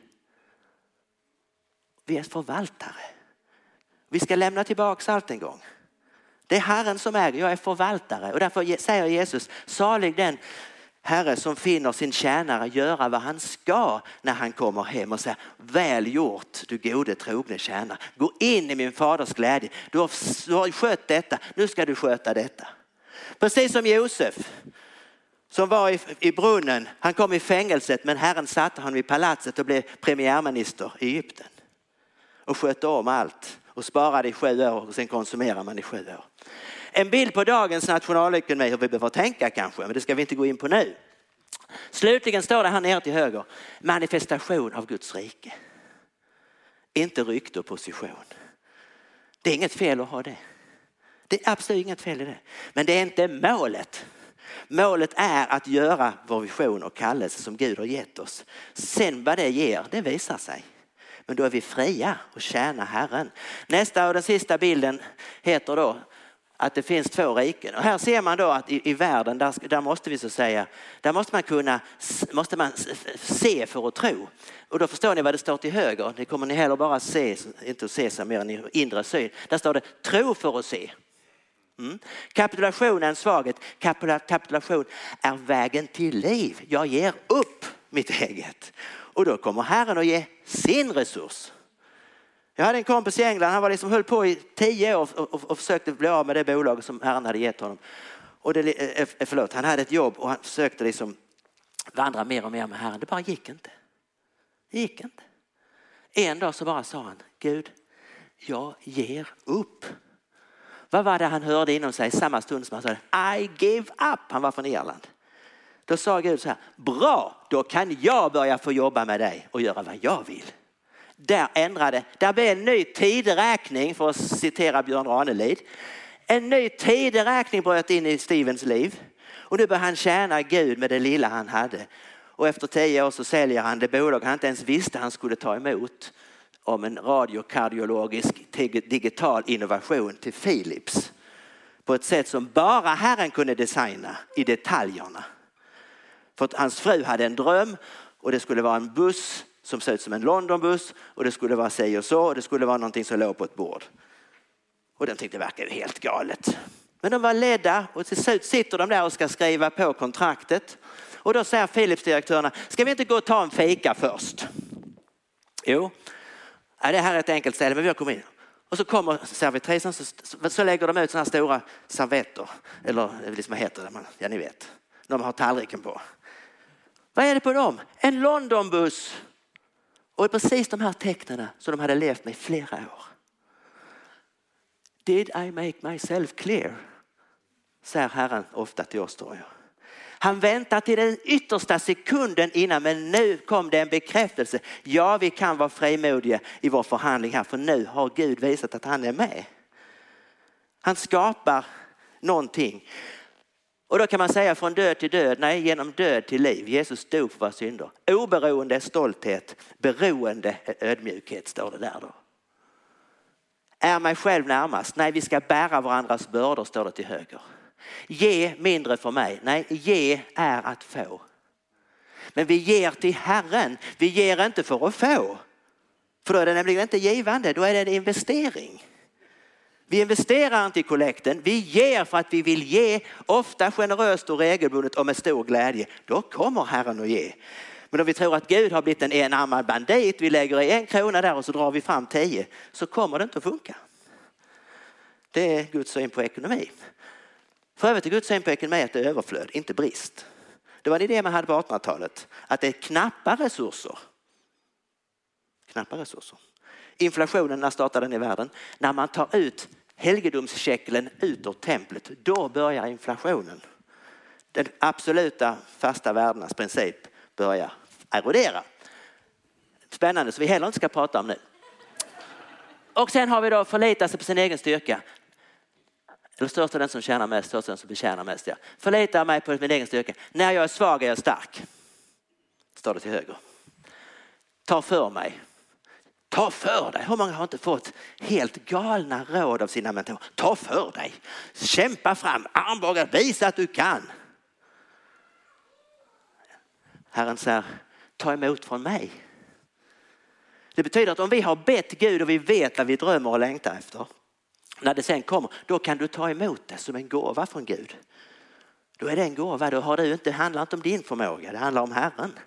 Vi är förvaltare. Vi ska lämna tillbaks allt en gång. Det är Herren som äger, jag är förvaltare och därför säger Jesus, salig den Herre som finner sin tjänare göra vad han ska när han kommer hem och säger väl gjort du gode trogne tjänare. Gå in i min faders glädje. Du har, du har skött detta, nu ska du sköta detta. Precis som Josef som var i, i brunnen. Han kom i fängelset men Herren satte honom i palatset och blev premiärminister i Egypten. Och skötte om allt och sparade i sju år och sen konsumerar man i sju år. En bild på dagens nationalekonomi hur vi behöver tänka kanske, men det ska vi inte gå in på nu. Slutligen står det här nere till höger, manifestation av Guds rike. Inte rykte och position. Det är inget fel att ha det. Det är absolut inget fel i det. Men det är inte målet. Målet är att göra vår vision och kallelse som Gud har gett oss. Sen vad det ger, det visar sig. Men då är vi fria och tjäna Herren. Nästa och den sista bilden heter då att det finns två riken. Och här ser man då att i, i världen, där, där, måste vi så säga, där måste man kunna måste man se för att tro. Och då förstår ni vad det står till höger. Det kommer ni heller bara se, inte att se sig mer än i inre syn. Där står det tro för att se. Mm. Kapitulation är en svaghet. Kapitulation är vägen till liv. Jag ger upp mitt eget. Och då kommer Herren att ge sin resurs. Jag hade en kompis i England, han var liksom höll på i tio år och, och, och försökte bli av med det bolag som Herren hade gett honom. Och det, eh, eh, förlåt, han hade ett jobb och han försökte liksom vandra mer och mer med Herren. Det bara gick inte. Det gick inte. En dag så bara sa han, Gud, jag ger upp. Vad var det han hörde inom sig samma stund som han sa I give up? Han var från Irland. Då sa Gud så här, bra, då kan jag börja få jobba med dig och göra vad jag vill. Där ändrade, där blev en ny tideräkning för att citera Björn Ranelid. En ny tideräkning bröt in i Stevens liv och nu började han tjäna Gud med det lilla han hade. Och efter tio år så säljer han det bolag han inte ens visste han skulle ta emot om en radiokardiologisk digital innovation till Philips på ett sätt som bara Herren kunde designa i detaljerna. För att hans fru hade en dröm och det skulle vara en buss som såg ut som en Londonbuss och det skulle vara sig och så och det skulle vara någonting som låg på ett bord. Och den tyckte det verkade helt galet. Men de var ledda och till slut sitter de där och ska skriva på kontraktet. Och då säger Philips-direktörerna, ska vi inte gå och ta en fika först? Jo, ja, det här är ett enkelt ställe men vi har kommit in. Och så kommer servitrisen så, så lägger de ut sådana här stora servetter, eller eh, liksom vad heter det, ja ni vet. De har tallriken på. Vad är det på dem? En Londonbuss och precis de här tecknen som de hade levt med i flera år. Did I make myself clear? Säger Herren ofta till oss tror jag. Han väntar till den yttersta sekunden innan men nu kom det en bekräftelse. Ja, vi kan vara frimodiga i vår förhandling här för nu har Gud visat att han är med. Han skapar någonting. Och då kan man säga från död till död, nej genom död till liv. Jesus dog för våra synder. Oberoende är stolthet, beroende är ödmjukhet står det där då. Är mig själv närmast? Nej, vi ska bära varandras bördor står det till höger. Ge mindre för mig. Nej, ge är att få. Men vi ger till Herren. Vi ger inte för att få. För då är det nämligen inte givande, då är det en investering. Vi investerar inte i kollekten, vi ger för att vi vill ge, ofta generöst och regelbundet och med stor glädje. Då kommer Herren att ge. Men om vi tror att Gud har blivit en enarmad bandit, vi lägger i en krona där och så drar vi fram tio, så kommer det inte att funka. Det är Guds syn på ekonomi. För övrigt är Guds syn på ekonomi att det är överflöd, inte brist. Det var en idé man hade på 1800-talet, att det är knappa resurser. Knappa resurser. Inflationen, när startar den i världen? När man tar ut helgedomskäcklen ut ur templet, då börjar inflationen. Den absoluta fasta värdenas princip börjar erodera. Spännande så vi heller inte ska prata om nu. Och sen har vi då förlita sig på sin egen styrka. Eller största den som tjänar mest, största den som betjänar mest. Ja. Förlita mig på min egen styrka. När jag är svag är jag stark. Står det till höger. Ta för mig. Ta för dig. Hur många har inte fått helt galna råd av sina mentorer? Ta för dig. Kämpa fram, armbågar, visa att du kan. Herren säger, ta emot från mig. Det betyder att om vi har bett Gud och vi vet vad vi drömmer och längtar efter. När det sen kommer, då kan du ta emot det som en gåva från Gud. Då är det en gåva, då har du inte, det handlar inte om din förmåga, det handlar om Herren.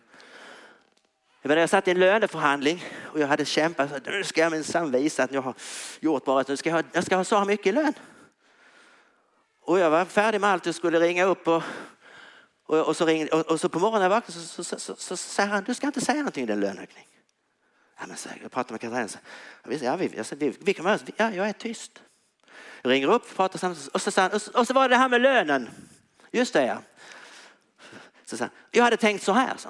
Jag satt i en löneförhandling och jag hade kämpat. Nu ska jag minsann visa att jag har gjort bra. Nu ska jag, jag ska ha så mycket i lön. Och jag var färdig med allt. och skulle ringa upp och, och, och så, ringde, och, och, så på morgonen när jag vaknade så, så, så, så, säger han, du ska inte säga någonting i din löneökning. Ja, men så, jag pratade med Katarina. Ja, vi, jag, vi, vi kan ja, jag är tyst. Jag ringer upp, pratar samtidigt och så, och, och så var det det här med lönen. Just det ja. Så, så, jag hade tänkt så här, så.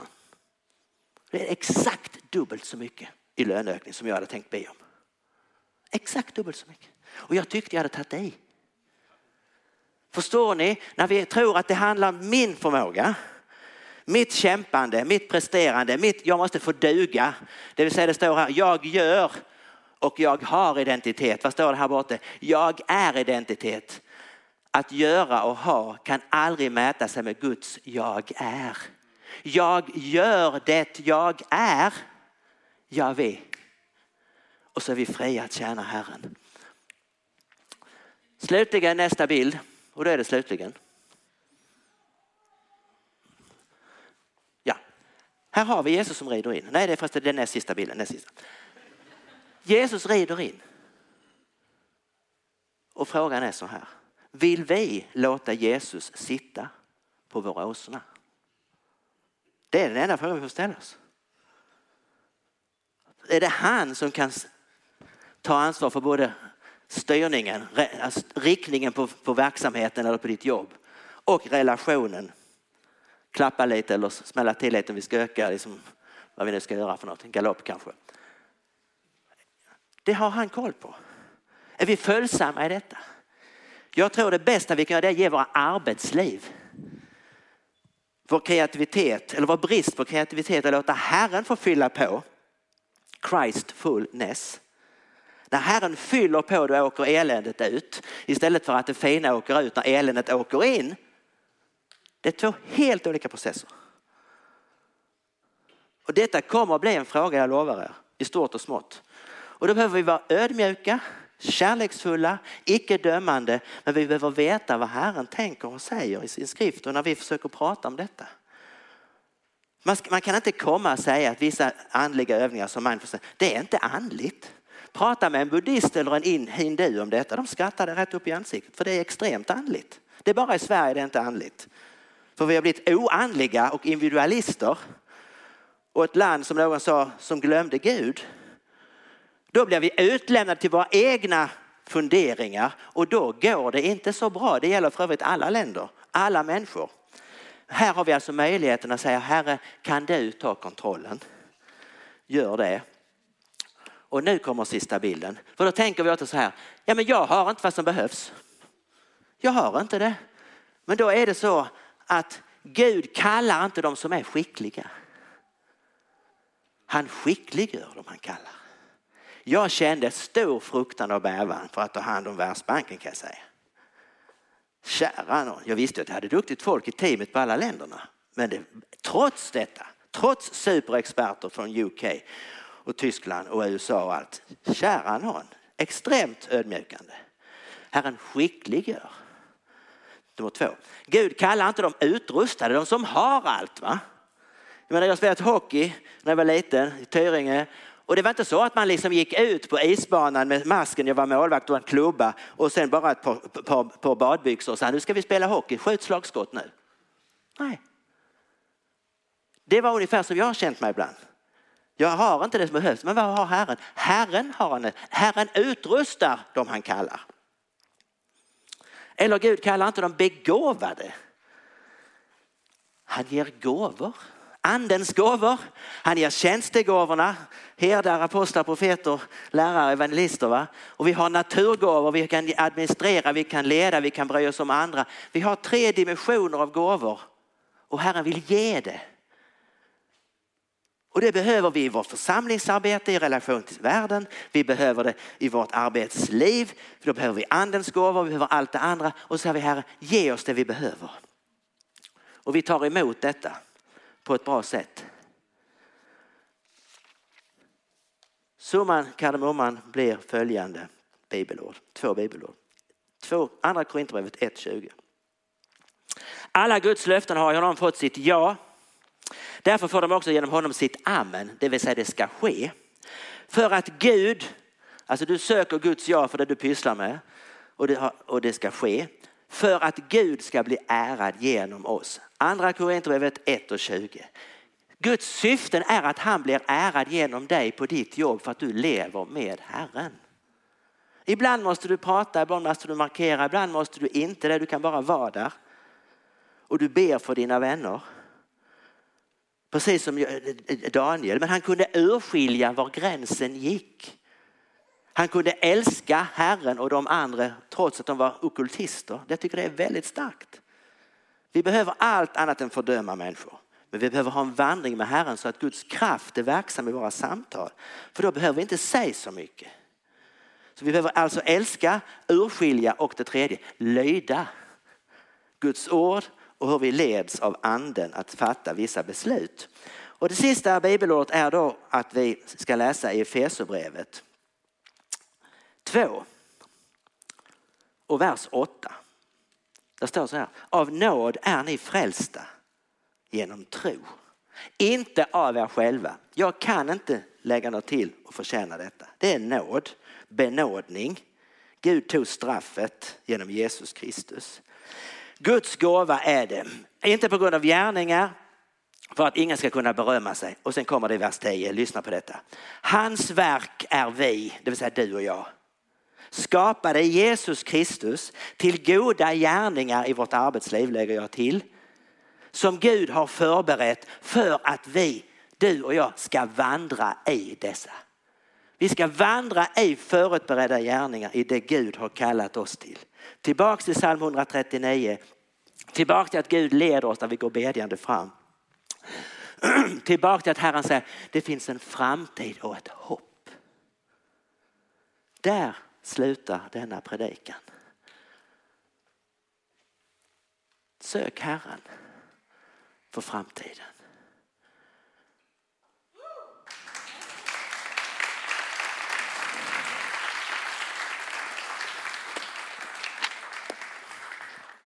Det är exakt dubbelt så mycket i löneökning som jag hade tänkt be om. Exakt dubbelt så mycket. Och jag tyckte jag hade tagit i. Förstår ni? När vi tror att det handlar om min förmåga, mitt kämpande, mitt presterande, mitt jag måste få duga. Det vill säga det står här, jag gör och jag har identitet. Vad står det här borta? Jag är identitet. Att göra och ha kan aldrig mäta sig med Guds jag är. Jag gör det jag är. Jag vet. Och så är vi fria att tjäna Herren. Slutligen nästa bild. Och då är det slutligen. Ja, här har vi Jesus som rider in. Nej, det är fast den näst sista bilden. Näst sista. Jesus rider in. Och frågan är så här. Vill vi låta Jesus sitta på våra åsna? Det är den enda frågan vi får ställa oss. Är det han som kan ta ansvar för både styrningen, alltså riktningen på, på verksamheten eller på ditt jobb och relationen. Klappa lite eller smälla till lite om vi ska öka liksom, vad vi nu ska göra för något, galopp kanske. Det har han koll på. Är vi följsamma i detta? Jag tror det bästa vi kan göra är att ge våra arbetsliv vår kreativitet eller vår brist på kreativitet att låta Herren få fylla på Christfulness när Herren fyller på då åker eländet ut istället för att det fina åker ut när eländet åker in. Det är två helt olika processer. Och detta kommer att bli en fråga, jag lovar er, i stort och smått. Och då behöver vi vara ödmjuka, kärleksfulla, icke dömande, men vi behöver veta vad Herren tänker och säger i sin skrift och när vi försöker prata om detta. Man, man kan inte komma och säga att vissa andliga övningar som mindfulness, det är inte andligt. Prata med en buddhist eller en hindu om detta. De skrattade rätt upp i ansiktet för det är extremt andligt. Det är bara i Sverige det är inte andligt. För vi har blivit oandliga och individualister. Och ett land som någon sa som glömde Gud. Då blir vi utlämnade till våra egna funderingar och då går det inte så bra. Det gäller för övrigt alla länder, alla människor. Här har vi alltså möjligheten att säga Herre kan du ta kontrollen? Gör det. Och nu kommer sista bilden. För då tänker vi åter så här, ja men jag har inte vad som behövs. Jag har inte det. Men då är det så att Gud kallar inte de som är skickliga. Han skickliggör de han kallar. Jag kände stor fruktan och bävan för att ta hand om Världsbanken kan jag säga. Kära någon, jag visste att jag hade duktigt folk i teamet på alla länderna. Men det, trots detta, trots superexperter från UK och Tyskland och USA och allt. Kära någon, extremt ödmjukande. Herren skickliggör. Nummer två, Gud kallar inte de utrustade, de som har allt. va? Jag, menar, jag har spelat hockey när jag var liten i Tyringe och det var inte så att man liksom gick ut på isbanan med masken, jag var målvakt och en klubba och sen bara ett par, par, par badbyxor och sa nu ska vi spela hockey, skjut slagskott nu. Nej. Det var ungefär som jag har känt mig ibland. Jag har inte det som behövs, men vad har Herren? Herren har han. Herren utrustar dem han kallar. Eller Gud kallar inte dem begåvade. Han ger gåvor. Andens gåvor. Han ger tjänstegåvorna. Herdar, apostlar, profeter, lärare, evangelister. Va? Och vi har naturgåvor. Vi kan administrera, vi kan leda, vi kan bry oss om andra. Vi har tre dimensioner av gåvor. Och Herren vill ge det. Och det behöver vi i vårt församlingsarbete i relation till världen. Vi behöver det i vårt arbetsliv. För då behöver vi andens gåvor, vi behöver allt det andra. Och så säger vi Herre, ge oss det vi behöver. Och vi tar emot detta på ett bra sätt. Summan kardemumman blir följande bibelord, två bibelord. Två, andra Korinthierbrevet 1.20. Alla Guds löften har honom fått sitt ja Därför får de också genom honom sitt amen, det vill säga det ska ske. För att Gud, alltså du söker Guds ja för det du pysslar med och det, och det ska ske. För att Gud ska bli ärad genom oss. Andra Korinthierbrevet 1 och 20. Guds syften är att han blir ärad genom dig på ditt jobb för att du lever med Herren. Ibland måste du prata, ibland måste du markera, ibland måste du inte det. Du kan bara vara där. Och du ber för dina vänner. Precis som Daniel, men han kunde urskilja var gränsen gick. Han kunde älska Herren och de andra trots att de var okultister. Jag tycker det är väldigt starkt. Vi behöver allt annat än fördöma människor. Men vi behöver ha en vandring med Herren så att Guds kraft är verksam i våra samtal. För då behöver vi inte säga så mycket. Så vi behöver alltså älska, urskilja och det tredje, lyda Guds ord och hur vi leds av anden att fatta vissa beslut. Och det sista bibelordet är då att vi ska läsa i Efesierbrevet 2 och vers 8. Där står så här, av nåd är ni frälsta genom tro. Inte av er själva. Jag kan inte lägga något till och förtjäna detta. Det är nåd, benådning. Gud tog straffet genom Jesus Kristus. Guds gåva är det. Inte på grund av gärningar, för att ingen ska kunna berömma sig. Och sen kommer det i vers 10, lyssna på detta. Hans verk är vi, det vill säga du och jag. Skapade Jesus Kristus till goda gärningar i vårt arbetsliv, lägger jag till. Som Gud har förberett för att vi, du och jag, ska vandra i dessa. Vi ska vandra i förutberedda gärningar i det Gud har kallat oss till. Tillbaks till psalm 139. tillbaks till att Gud leder oss när vi går bedjande fram. (clears throat) Tillbaka till att Herren säger det finns en framtid och ett hopp. Där slutar denna predikan. Sök Herren för framtiden.